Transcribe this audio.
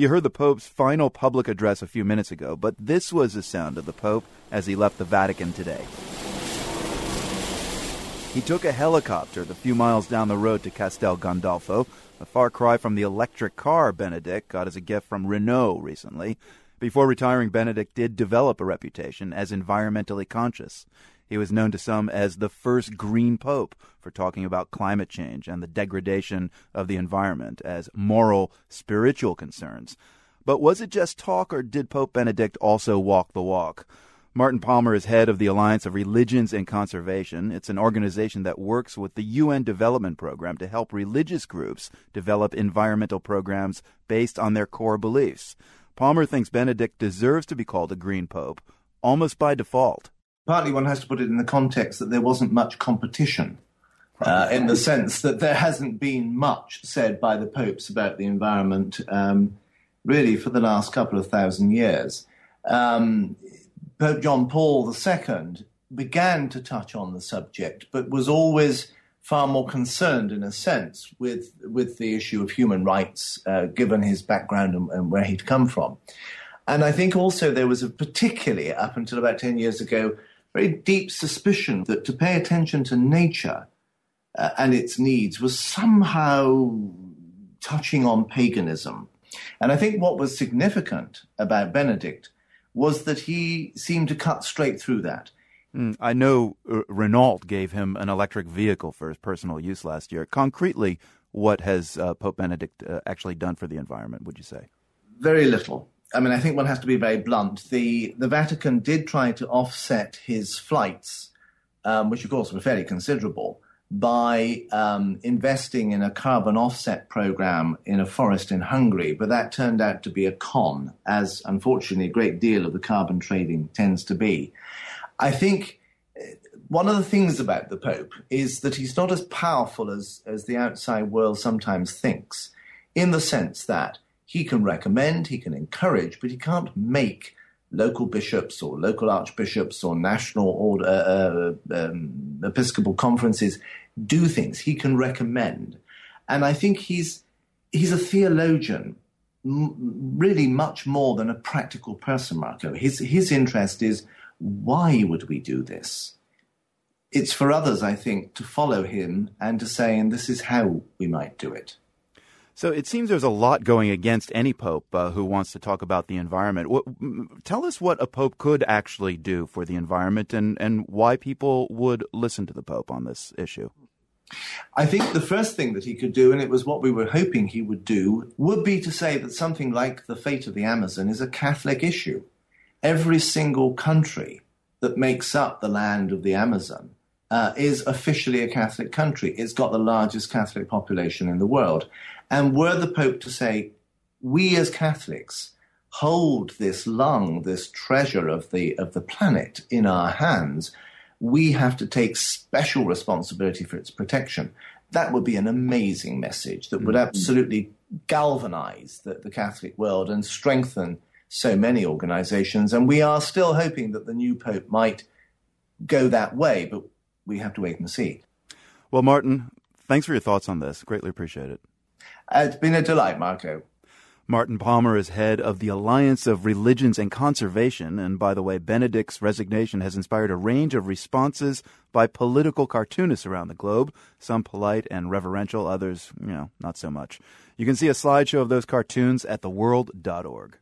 You heard the Pope's final public address a few minutes ago, but this was the sound of the Pope as he left the Vatican today. He took a helicopter the few miles down the road to Castel Gandolfo, a far cry from the electric car Benedict got as a gift from Renault recently. Before retiring, Benedict did develop a reputation as environmentally conscious. He was known to some as the first green pope for talking about climate change and the degradation of the environment as moral, spiritual concerns. But was it just talk, or did Pope Benedict also walk the walk? Martin Palmer is head of the Alliance of Religions and Conservation. It's an organization that works with the UN Development Program to help religious groups develop environmental programs based on their core beliefs. Palmer thinks Benedict deserves to be called a Green Pope, almost by default. Partly one has to put it in the context that there wasn't much competition. Uh, in the sense that there hasn't been much said by the popes about the environment, um, really, for the last couple of thousand years. Um, Pope John Paul II began to touch on the subject, but was always far more concerned, in a sense, with with the issue of human rights, uh, given his background and, and, where he'd come from. And I think also there was a particularly, up until about ten years ago, very deep suspicion that to pay attention to nature uh, and its needs was somehow touching on paganism. And I think what was significant about Benedict was that he seemed to cut straight through that. Mm, I know uh, Renault gave him an electric vehicle for his personal use last year. Concretely, what has uh, Pope Benedict uh, actually done for the environment, would you say? Very little. I mean, I think one has to be very blunt. The, the Vatican did try to offset his flights, um, which of course were fairly considerable, by um, investing in a carbon offset program in a forest in Hungary, but that turned out to be a con, as unfortunately a great deal of the carbon trading tends to be. I think uh, one of the things about the Pope is that he's not as powerful as, as the outside world sometimes thinks, in the sense that he can recommend, he can encourage, but he can't make local bishops or local archbishops or national order, uh, uh, um, episcopal conferences do things. He can recommend, and I think he's he's a theologian, m- really much more than a practical person. Marco, his his interest is why would we do this? It's for others, I think, to follow him and to say, and this is how we might do it. So it seems there's a lot going against any pope uh, who wants to talk about the environment. What, tell us what a pope could actually do for the environment and, and why people would listen to the pope on this issue. I think the first thing that he could do, and it was what we were hoping he would do, would be to say that something like the fate of the Amazon is a Catholic issue. Every single country that makes up the land of the Amazon uh, is officially a Catholic country. It's got the largest Catholic population in the world. And were the Pope to say, we as Catholics hold this lung, this treasure of the, of the planet in our hands, we have to take special responsibility for its protection. That would be an amazing message that would mm-hmm. absolutely galvanize the, the Catholic world and strengthen so many organizations. And we are still hoping that the new Pope might go that way, but we have to wait and see. Well, Martin, thanks for your thoughts on this. Greatly appreciate it. It's been a delight, Marco. Martin Palmer is head of the Alliance of Religions and Conservation. And by the way, Benedict's resignation has inspired a range of responses by political cartoonists around the globe, some polite and reverential, others, you know, not so much. You can see a slideshow of those cartoons at theworld.org.